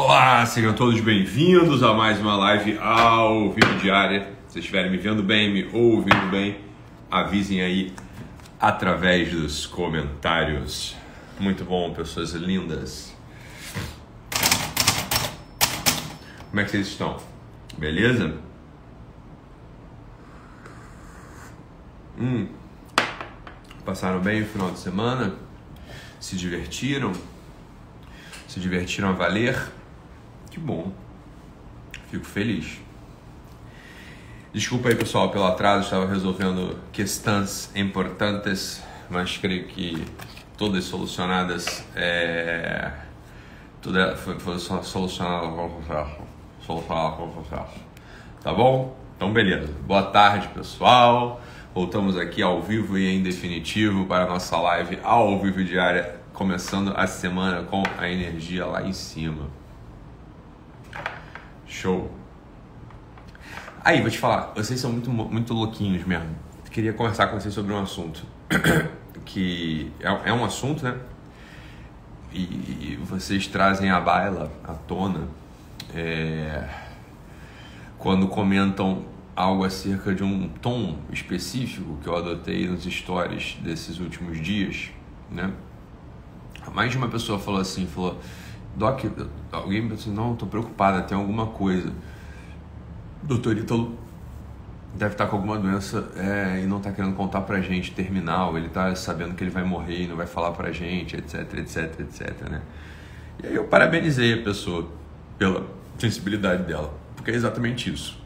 Olá, sejam todos bem-vindos a mais uma live ao vivo diária. Se vocês estiverem me vendo bem, me ouvindo bem, avisem aí através dos comentários. Muito bom, pessoas lindas. Como é que vocês estão? Beleza? Hum. Passaram bem o final de semana? Se divertiram? Se divertiram a valer? Que bom. Fico feliz. Desculpa aí, pessoal, pelo atraso. Estava resolvendo questões importantes, mas creio que todas solucionadas. É... Tudo é, foi, foi solucionado. Tá bom? Então, beleza. Boa tarde, pessoal. Voltamos aqui ao vivo e em definitivo para a nossa live ao vivo diária, começando a semana com a energia lá em cima. Show. Aí, vou te falar, vocês são muito, muito louquinhos mesmo. Queria conversar com vocês sobre um assunto que é, é um assunto, né? E, e, vocês trazem a baila à tona é, quando comentam algo acerca de um tom específico que eu adotei nos stories desses últimos dias, né? Mais de uma pessoa falou assim, falou, Doc, alguém me disse, não, tô preocupada, tem alguma coisa. Doutor Ítalo deve estar com alguma doença é, e não está querendo contar pra gente, terminal, ele está sabendo que ele vai morrer e não vai falar pra gente, etc, etc, etc, né? E aí eu parabenizei a pessoa pela sensibilidade dela, porque é exatamente isso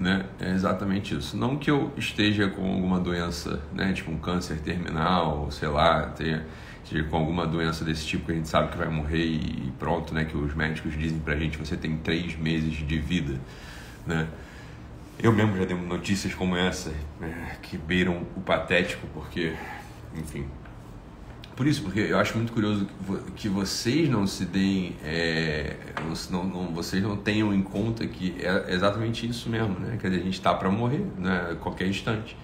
né? É exatamente isso. Não que eu esteja com alguma doença, né? Tipo um câncer terminal, sei lá, tenha, esteja com alguma doença desse tipo que a gente sabe que vai morrer e pronto, né? Que os médicos dizem pra gente você tem três meses de vida, né? Eu mesmo já dei notícias como essa, né? que beiram o patético, porque, enfim, por isso, porque eu acho muito curioso que vocês não se deem, é, não, não, vocês não tenham em conta que é exatamente isso mesmo, né? Quer dizer, a gente está para morrer, né? A qualquer instante.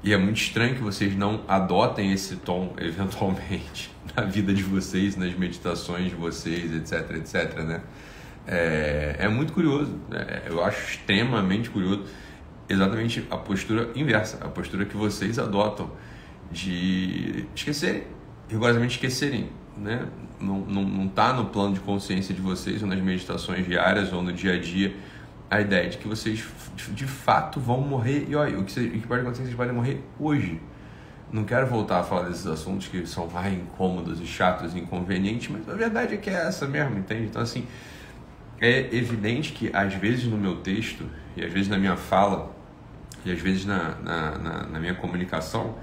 E é muito estranho que vocês não adotem esse tom, eventualmente, na vida de vocês, nas meditações de vocês, etc, etc, né? É, é muito curioso, né? eu acho extremamente curioso exatamente a postura inversa, a postura que vocês adotam de esquecerem rigorosamente esquecerem, né? Não, não, não tá no plano de consciência de vocês, ou nas meditações diárias, ou no dia a dia, a ideia de que vocês de fato vão morrer. E olha, o que, o que pode acontecer é que vocês podem morrer hoje. Não quero voltar a falar desses assuntos que são mais incômodos e chatos e inconvenientes, mas a verdade é que é essa mesmo, entende? Então, assim, é evidente que às vezes no meu texto, e às vezes na minha fala, e às vezes na, na, na, na minha comunicação,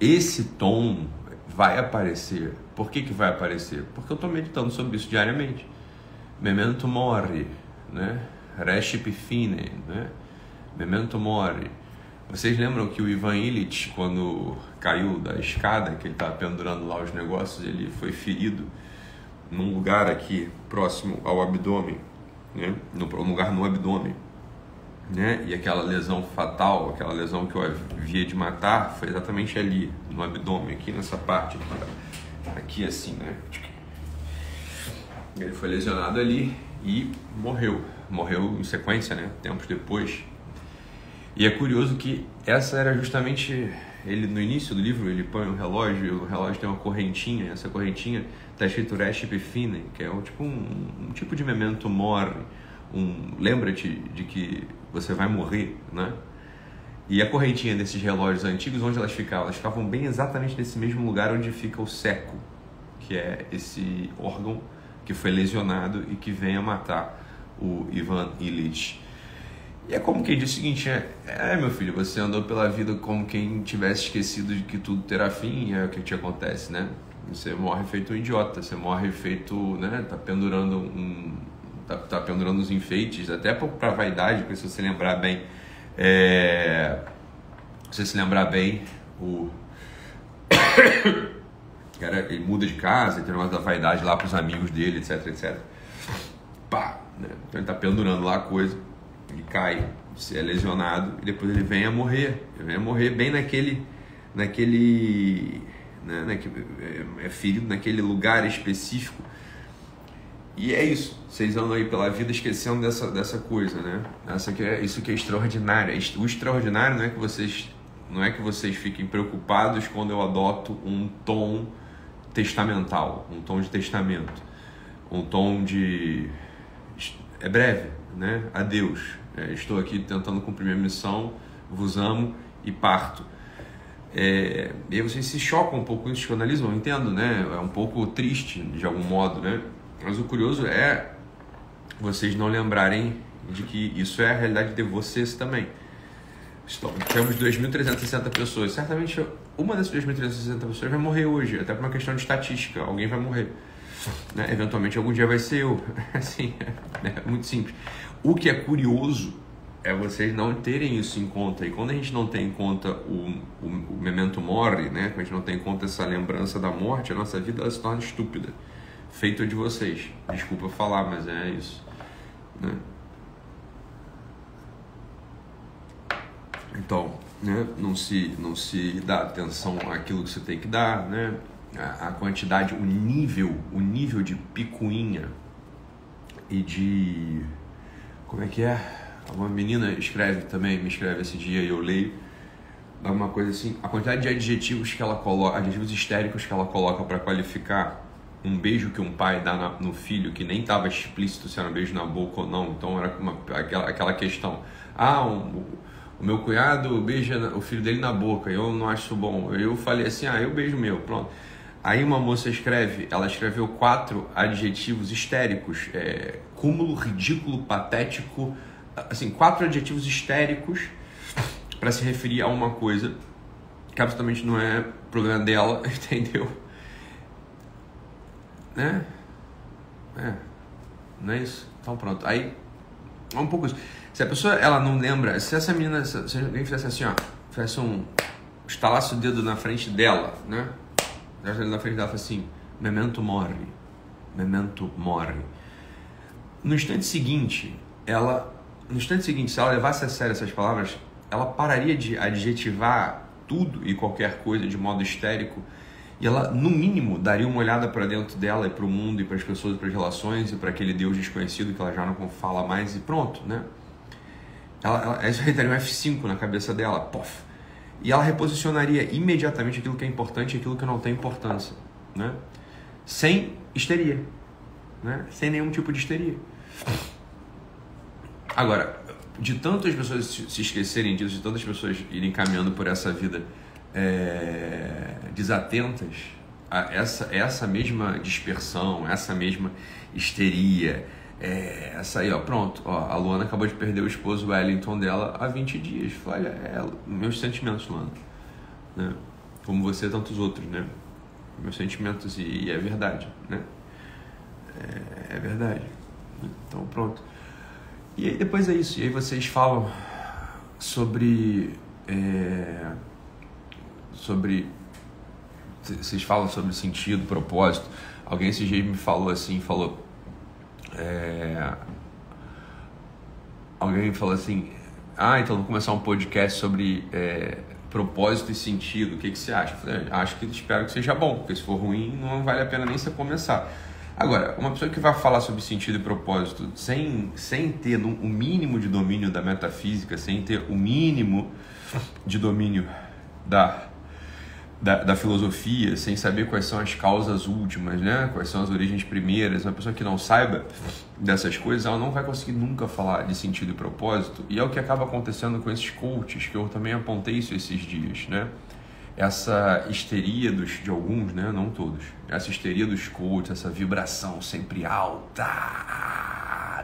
esse tom vai aparecer. Por que, que vai aparecer? Porque eu estou meditando sobre isso diariamente. Memento mori, né? Recip fine, né? Memento mori. Vocês lembram que o Ivan Illich, quando caiu da escada, que ele estava pendurando lá os negócios, ele foi ferido num lugar aqui próximo ao abdômen, né? no, lugar no abdômen né? E aquela lesão fatal, aquela lesão que eu havia de matar, foi exatamente ali, no abdômen, aqui nessa parte aqui, aqui assim, né? Ele foi lesionado ali e morreu. Morreu em sequência, né? Tempos depois. E é curioso que essa era justamente ele no início do livro ele põe um relógio e o relógio tem uma correntinha essa correntinha está escrito Reship Fine que é um tipo um, um tipo de memento mori um lembra-te de que você vai morrer, né? E a correntinha desses relógios antigos, onde elas ficavam? Elas ficavam bem exatamente nesse mesmo lugar onde fica o seco, que é esse órgão que foi lesionado e que vem a matar o Ivan Illich. E é como quem diz o seguinte, é, é, meu filho, você andou pela vida como quem tivesse esquecido de que tudo terá fim, é o que te acontece, né? Você morre feito um idiota, você morre feito, né, tá pendurando um, tá, tá pendurando os enfeites, até para vaidade, porque se você lembrar bem, é, se você se lembrar bem, o cara, ele muda de casa, tem negócio da vaidade lá para os amigos dele, etc, etc. Pá, né? Então ele tá pendurando lá a coisa, ele cai, se é lesionado e depois ele vem a morrer, ele vem a morrer bem naquele, naquele, né, naquele é, é ferido naquele lugar específico e é isso. Vocês andam aí pela vida esquecendo dessa, dessa coisa, né? Essa que é, isso que é extraordinário. O extraordinário não é que vocês não é que vocês fiquem preocupados quando eu adoto um tom testamental, um tom de testamento, um tom de é breve, né? Adeus. É, estou aqui tentando cumprir minha missão, vos amo e parto. É, e aí vocês se chocam um pouco com isso analiso, eu entendo, né? É um pouco triste de algum modo, né? Mas o curioso é vocês não lembrarem de que isso é a realidade de vocês também. Estão, temos 2.360 pessoas. Certamente uma dessas 2.360 pessoas vai morrer hoje, até por uma questão de estatística. Alguém vai morrer. Né? Eventualmente, algum dia vai ser eu. Assim, é muito simples. O que é curioso é vocês não terem isso em conta. E quando a gente não tem em conta o, o, o memento mori, né? quando a gente não tem em conta essa lembrança da morte, a nossa vida se torna estúpida feito de vocês. Desculpa falar, mas é isso. Né? Então, né, não, se, não se dá atenção àquilo que você tem que dar, né? A, a quantidade, o nível, o nível de picuinha e de. Como é que é? Uma menina escreve também, me escreve esse dia e eu leio. Alguma coisa assim. A quantidade de adjetivos que ela coloca, adjetivos histéricos que ela coloca para qualificar um beijo que um pai dá na, no filho, que nem estava explícito se era um beijo na boca ou não, então era uma, aquela, aquela questão. Ah, um, o meu cunhado beija o filho dele na boca, eu não acho bom. Eu falei assim, ah, eu beijo meu, pronto. Aí uma moça escreve, ela escreveu quatro adjetivos histéricos, é, cúmulo, ridículo, patético, assim, quatro adjetivos histéricos para se referir a uma coisa que absolutamente não é problema dela, entendeu? Né? É. Não é isso? Então pronto. Aí, é um pouco isso. Se a pessoa ela não lembra, se essa menina, se alguém fizesse assim, ó, fizesse um. estalasse o dedo na frente dela, né? Na frente dela assim: Memento morre. Memento morre. No instante seguinte, ela. No instante seguinte, se ela levasse a sério essas palavras, ela pararia de adjetivar tudo e qualquer coisa de modo histérico e ela, no mínimo, daria uma olhada para dentro dela e para o mundo e para as pessoas, para as relações e para aquele Deus desconhecido que ela já não fala mais e pronto, né? Ela, ela, isso um F5 na cabeça dela, pof. E ela reposicionaria imediatamente aquilo que é importante e aquilo que não tem importância, né? Sem histeria, né? Sem nenhum tipo de histeria. Agora, de tantas pessoas se esquecerem disso, de tantas pessoas irem caminhando por essa vida é, desatentas a essa, essa mesma dispersão, essa mesma histeria, é, essa aí, ó, pronto, ó, a Luana acabou de perder o esposo Wellington dela há 20 dias. Olha, é, meus sentimentos, Luana. Né? Como você e tantos outros, né? Meus sentimentos, e, e é verdade, né? É, é, verdade. Então, pronto. E aí depois é isso. E aí vocês falam sobre... É, sobre. Vocês falam sobre sentido, propósito. Alguém esse dia me falou assim, falou. É, alguém falou assim, ah, então vou começar um podcast sobre é, propósito e sentido. O que, que você acha? Falei, ah, acho que espero que seja bom, porque se for ruim, não vale a pena nem você começar. Agora, uma pessoa que vai falar sobre sentido e propósito sem, sem ter o um mínimo de domínio da metafísica, sem ter o um mínimo de domínio da da, da, filosofia, sem saber quais são as causas últimas, né? quais são as origens primeiras, uma pessoa que não saiba dessas coisas, ela não vai conseguir nunca falar de sentido e propósito. E é o que acaba acontecendo com esses coaches, que eu também apontei isso esses dias. Né? Essa histeria dos, de alguns, né? não todos, essa histeria dos coaches, essa vibração sempre alta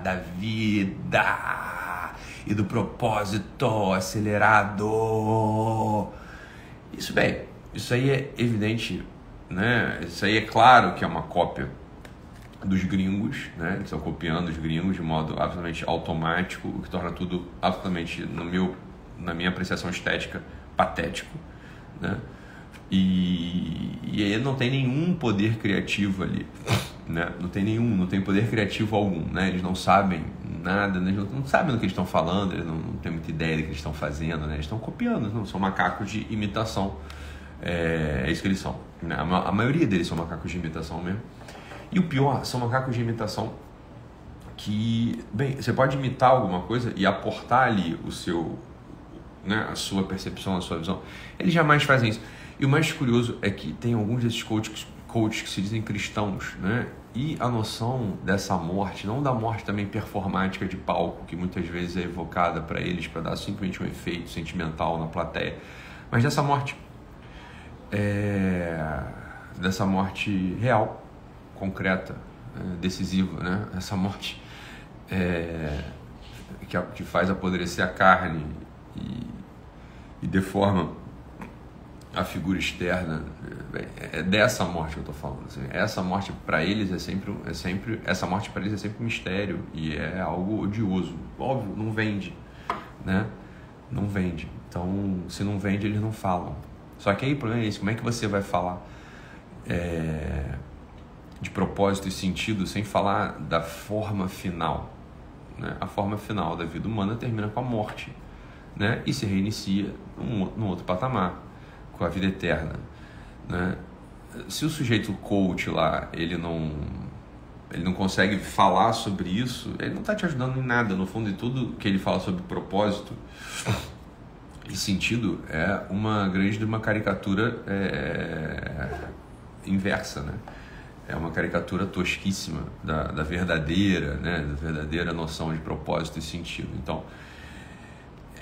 da vida e do propósito acelerado. Isso bem, isso aí é evidente, né? Isso aí é claro que é uma cópia dos gringos, né? Eles estão copiando os gringos de modo absolutamente automático, o que torna tudo absolutamente, no meu, na minha apreciação estética, patético, né? E, e aí não tem nenhum poder criativo ali, né? Não tem nenhum, não tem poder criativo algum, né? Eles não sabem nada, né? eles não, sabem do que eles estão falando, eles não, não têm muita ideia do que eles estão fazendo, né? Eles estão copiando, não são macacos de imitação. É, é isso que eles são. Né? A, maioria deles são macacos de imitação mesmo. E o pior, são macacos de imitação que, bem, você pode imitar alguma coisa e aportar ali o seu, né, a sua percepção, a sua visão. Eles jamais fazem isso. E o mais curioso é que tem alguns desses coaches, coaches que se dizem cristãos, né? E a noção dessa morte, não da morte também performática de palco, que muitas vezes é evocada para eles para dar simplesmente um efeito sentimental na plateia, mas dessa morte, é, dessa morte real, concreta, é, decisiva, né? Essa morte é, que, que faz apodrecer a carne e, e deforma a figura externa. É dessa morte que eu estou falando. Assim. Essa morte para eles é sempre, é sempre, essa morte para eles é sempre um mistério e é algo odioso. Óbvio, não vende, né? Não vende. Então, se não vende, eles não falam. Só que aí o problema é esse: como é que você vai falar é, de propósito e sentido sem falar da forma final? Né? A forma final da vida humana termina com a morte, né? E se reinicia num, num outro patamar com a vida eterna. Né? Se o sujeito coach lá, ele não, ele não consegue falar sobre isso, ele não está te ajudando em nada. No fundo de tudo que ele fala sobre propósito e sentido é uma grande uma caricatura é, inversa, né? É uma caricatura tosquíssima da, da verdadeira, né? Da verdadeira noção de propósito e sentido. Então,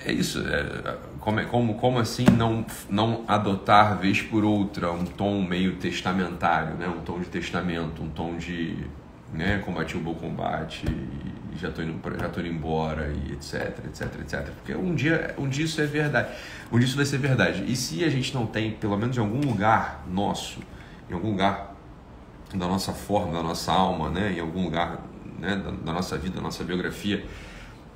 é isso. É, como, como, como assim não, não adotar, vez por outra, um tom meio testamentário, né? um tom de testamento, um tom de né, combati o bom combate e já estou indo, já tô indo embora e etc, etc, etc. Porque um dia, um dia isso é verdade. Um dia isso vai ser verdade. E se a gente não tem, pelo menos em algum lugar nosso, em algum lugar da nossa forma, da nossa alma, né, em algum lugar né, da, da nossa vida, da nossa biografia,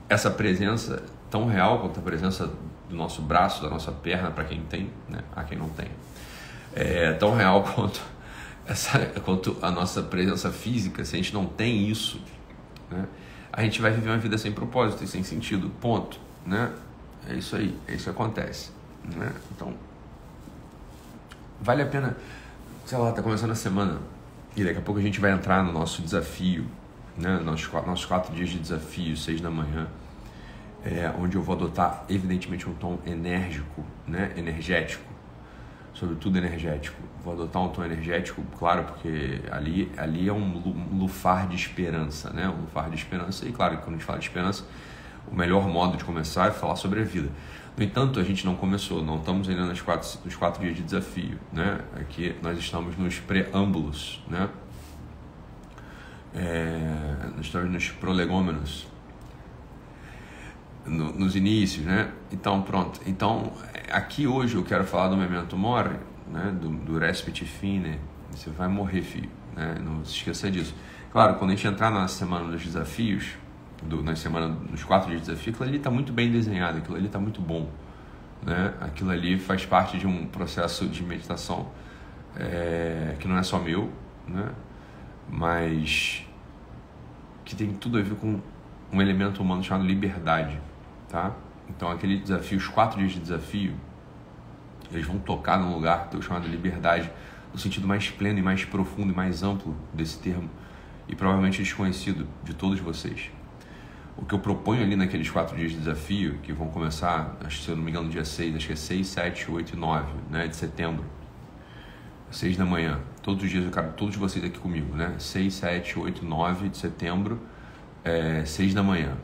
essa presença tão real quanto a presença do nosso braço, da nossa perna, para quem tem, né? a quem não tem. É tão real quanto, essa, quanto a nossa presença física, se a gente não tem isso, né? a gente vai viver uma vida sem propósito e sem sentido, ponto. Né? É isso aí, é isso que acontece. Né? Então, vale a pena, sei lá, tá começando a semana e daqui a pouco a gente vai entrar no nosso desafio, né? nossos, nossos quatro dias de desafio, seis da manhã é, onde eu vou adotar evidentemente um tom enérgico, né, energético, sobretudo energético. Vou adotar um tom energético, claro, porque ali, ali é um lufar de esperança, né, um lufar de esperança. E claro, quando a gente fala de esperança, o melhor modo de começar é falar sobre a vida. No entanto, a gente não começou, não estamos ainda nos quatro, nos quatro dias de desafio, né? Aqui nós estamos nos preâmbulos, né? É, nós estamos nos prolegômenos, no, nos inícios, né? Então, pronto. Então, aqui hoje eu quero falar do Memento Mori, né? Do, do Respite Fine. Você vai morrer, filho. Né? Não se esqueça disso. Claro, quando a gente entrar na semana dos desafios, do, na semana nos quatro dias de desafio, aquilo ali está muito bem desenhado, aquilo ali está muito bom. Né? Aquilo ali faz parte de um processo de meditação é, que não é só meu, né? mas que tem tudo a ver com um elemento humano chamado liberdade tá? Então aquele desafio, os quatro dias de desafio, eles vão tocar num lugar que eu chamado liberdade, no sentido mais pleno e mais profundo e mais amplo desse termo, e provavelmente desconhecido de todos vocês. O que eu proponho ali naqueles quatro dias de desafio, que vão começar, acho se eu não me engano, dia 6, acho que é 6, 7, 8 e 9 né, de setembro, 6 da manhã. Todos os dias eu quero todos vocês aqui comigo, né? 6, 7, 8, 9 de setembro, é, 6 da manhã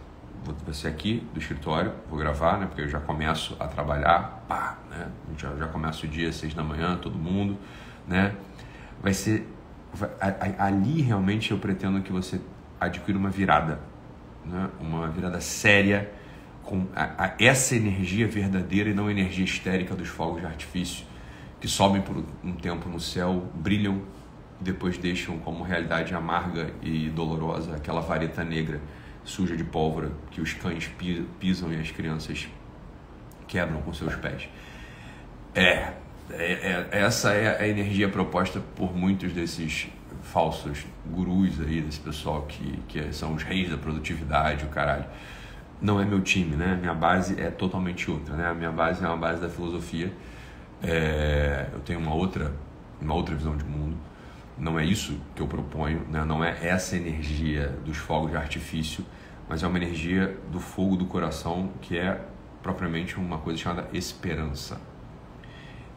vou ser aqui do escritório, vou gravar, né? Porque eu já começo a trabalhar, pá, né? Já, já começa o dia às seis da manhã, todo mundo, né? Vai ser vai, ali realmente eu pretendo que você adquira uma virada, né? Uma virada séria com a, a, essa energia verdadeira e não energia histérica dos fogos de artifício que sobem por um tempo no céu, brilham, depois deixam como realidade amarga e dolorosa aquela vareta negra suja de pólvora que os cães pisam e as crianças quebram com seus pés. É, é, é, essa é a energia proposta por muitos desses falsos gurus aí, desse pessoal que, que são os reis da produtividade, o caralho. Não é meu time, né? Minha base é totalmente outra, né? A minha base é uma base da filosofia. É, eu tenho uma outra, uma outra visão de mundo Não é isso que eu proponho, né? não é essa energia dos fogos de artifício, mas é uma energia do fogo do coração que é propriamente uma coisa chamada esperança.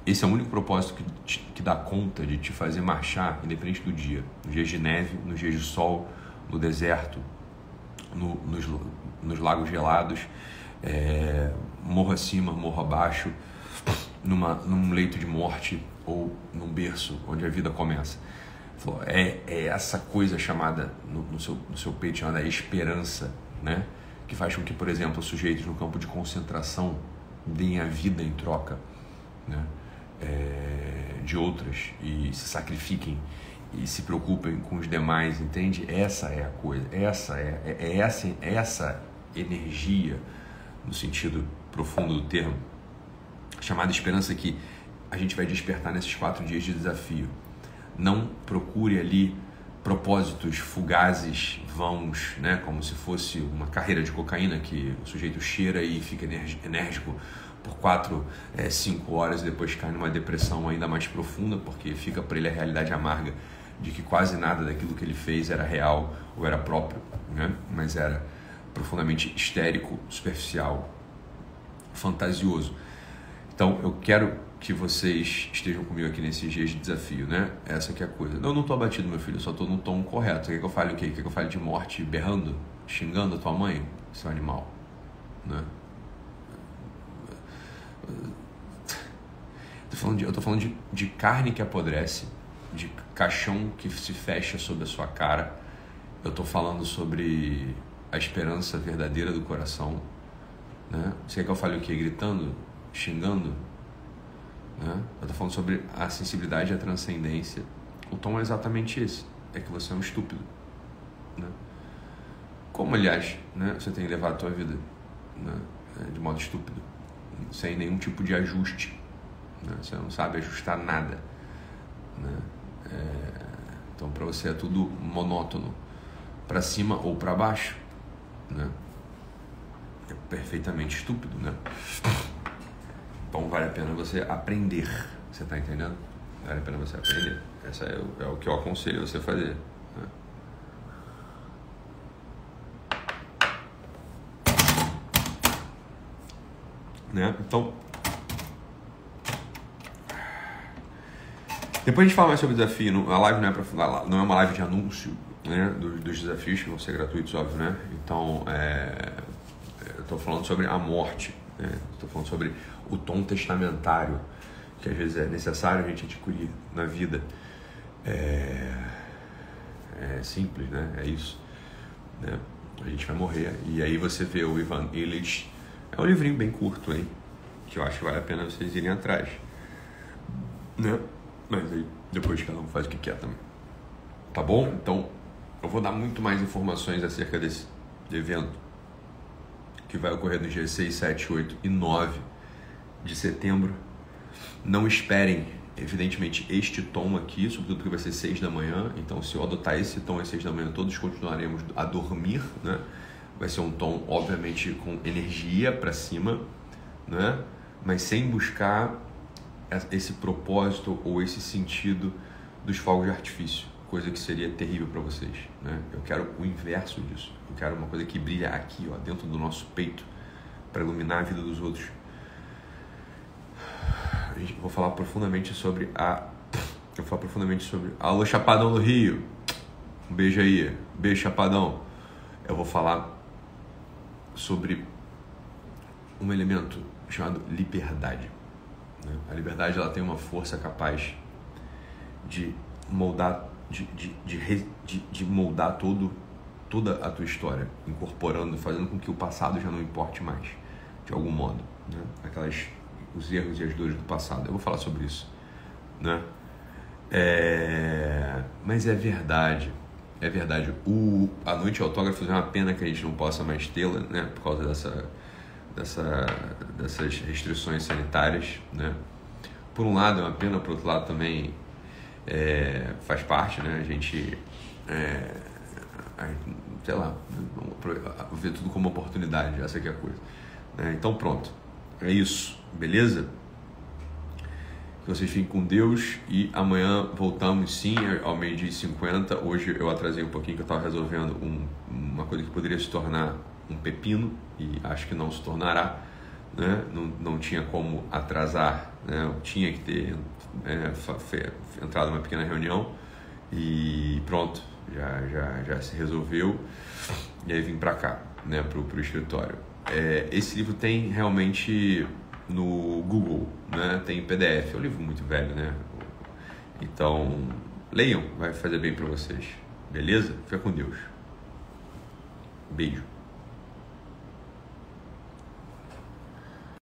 Esse é o único propósito que, te, que dá conta de te fazer marchar, independente do dia. Nos dias de neve, nos dias de sol, no deserto, no, nos, nos, lagos gelados, é, morro acima, morro abaixo, numa, num leito de morte ou num berço onde a vida começa. É, é essa coisa chamada no, no, seu, no seu peito, chamada esperança, né? que faz com que, por exemplo, sujeitos no campo de concentração deem a vida em troca. Né? é, de outras e se sacrifiquem e se preocupem com os demais, entende? Essa é a coisa, essa é, é, é essa, essa energia, no sentido profundo do termo, chamada esperança que a gente vai despertar nesses quatro dias de desafio. Não procure ali propósitos fugazes, vãos, né? como se fosse uma carreira de cocaína que o sujeito cheira e fica enérgico por quatro, é, cinco horas e depois cai numa depressão ainda mais profunda, porque fica para ele a realidade amarga de que quase nada daquilo que ele fez era real ou era próprio, né? mas era profundamente histérico, superficial, fantasioso. Então eu quero que vocês estejam comigo aqui nesses dias de desafio, né? Essa que é a coisa. Eu não estou abatido, meu filho, eu só estou no tom correto. Quer que eu fale o quê? Quer que eu fale de morte berrando, xingando a tua mãe, seu animal, né? Tô falando de, eu tô falando de, de carne que apodrece, de caixão que se fecha sobre a sua cara. Eu tô falando sobre a esperança verdadeira do coração. Né? Você quer que eu fale o quê? Gritando? Xingando? Né? Eu tô falando sobre a sensibilidade e a transcendência. O tom é exatamente esse. É que você é um estúpido. Né? Como, aliás, né, você tem levado a tua vida né, de modo estúpido sem nenhum tipo de ajuste. Né? Você não sabe ajustar nada. Né? É, então, para você é tudo monótono, para cima ou para baixo. Né? É perfeitamente estúpido, né? Então, vale a pena você aprender. Você está entendendo? Vale a pena você aprender. Essa é o, é o que eu aconselho você fazer. Né? Né? Então, depois a gente fala mais sobre desafio. A live não é, pra, não é uma live de anúncio né, dos, dos desafios que vão ser gratuitos, óbvio, né? Então, é, eu estou falando sobre a morte, estou né? falando sobre o tom testamentário que às vezes é necessário a gente adquirir na vida. É, é simples, né? É isso. Né? A gente vai morrer. E aí você vê o Ivan Illich é um livrinho bem curto, hein? Que eu acho que vale a pena vocês irem atrás. Né? Mas aí depois cada um faz o que quer também. Tá bom? Então eu vou dar muito mais informações acerca desse evento que vai ocorrer nos dias 6, 7, 8 e 9 de setembro. Não esperem, evidentemente, este tom aqui, sobretudo porque vai ser 6 da manhã. Então, se eu adotar esse tom às 6 da manhã, todos continuaremos a dormir, né? vai ser um tom, obviamente, com energia para cima, né? mas sem buscar esse propósito ou esse sentido dos fogos de artifício, coisa que seria terrível para vocês. Né? Eu quero o inverso disso. Eu quero uma coisa que brilha aqui, ó, dentro do nosso peito, para iluminar a vida dos outros. Vou falar profundamente sobre a. Vou falar profundamente sobre. Alô, Chapadão do Rio. Um beijo aí. Beijo, Chapadão. Eu vou falar sobre um elemento chamado liberdade. Né? A liberdade ela tem uma força capaz de moldar, de, de, de, de, moldar todo, toda a tua história, incorporando, fazendo com que o passado já não importe mais, de algum modo. Né? Aquelas, os erros e as dores do passado. Eu vou falar sobre isso. Né? É... Mas é verdade é verdade. O, a noite autógrafos é uma pena que a gente não possa mais tê-la, né? Por causa dessa, dessa, dessas restrições sanitárias, né? Por um lado é uma pena, por outro lado também é, faz parte, né? A gente, é, sei lá, ver tudo como oportunidade, essa que é a coisa. Né? Então pronto, é isso, beleza? Que vocês fiquem com Deus e amanhã voltamos sim ao meio-dia e 50. Hoje eu atrasei um pouquinho que eu estava resolvendo um, uma coisa que poderia se tornar um pepino e acho que não se tornará. Né? Não, não tinha como atrasar, né? eu tinha que ter é, entrado numa pequena reunião e pronto, já, já, já se resolveu e aí vim para cá, né, pro, pro escritório. É, esse livro tem realmente no Google, né, tem PDF, é um livro muito velho, né, então leiam, vai fazer bem para vocês, beleza? Fica com Deus. Beijo.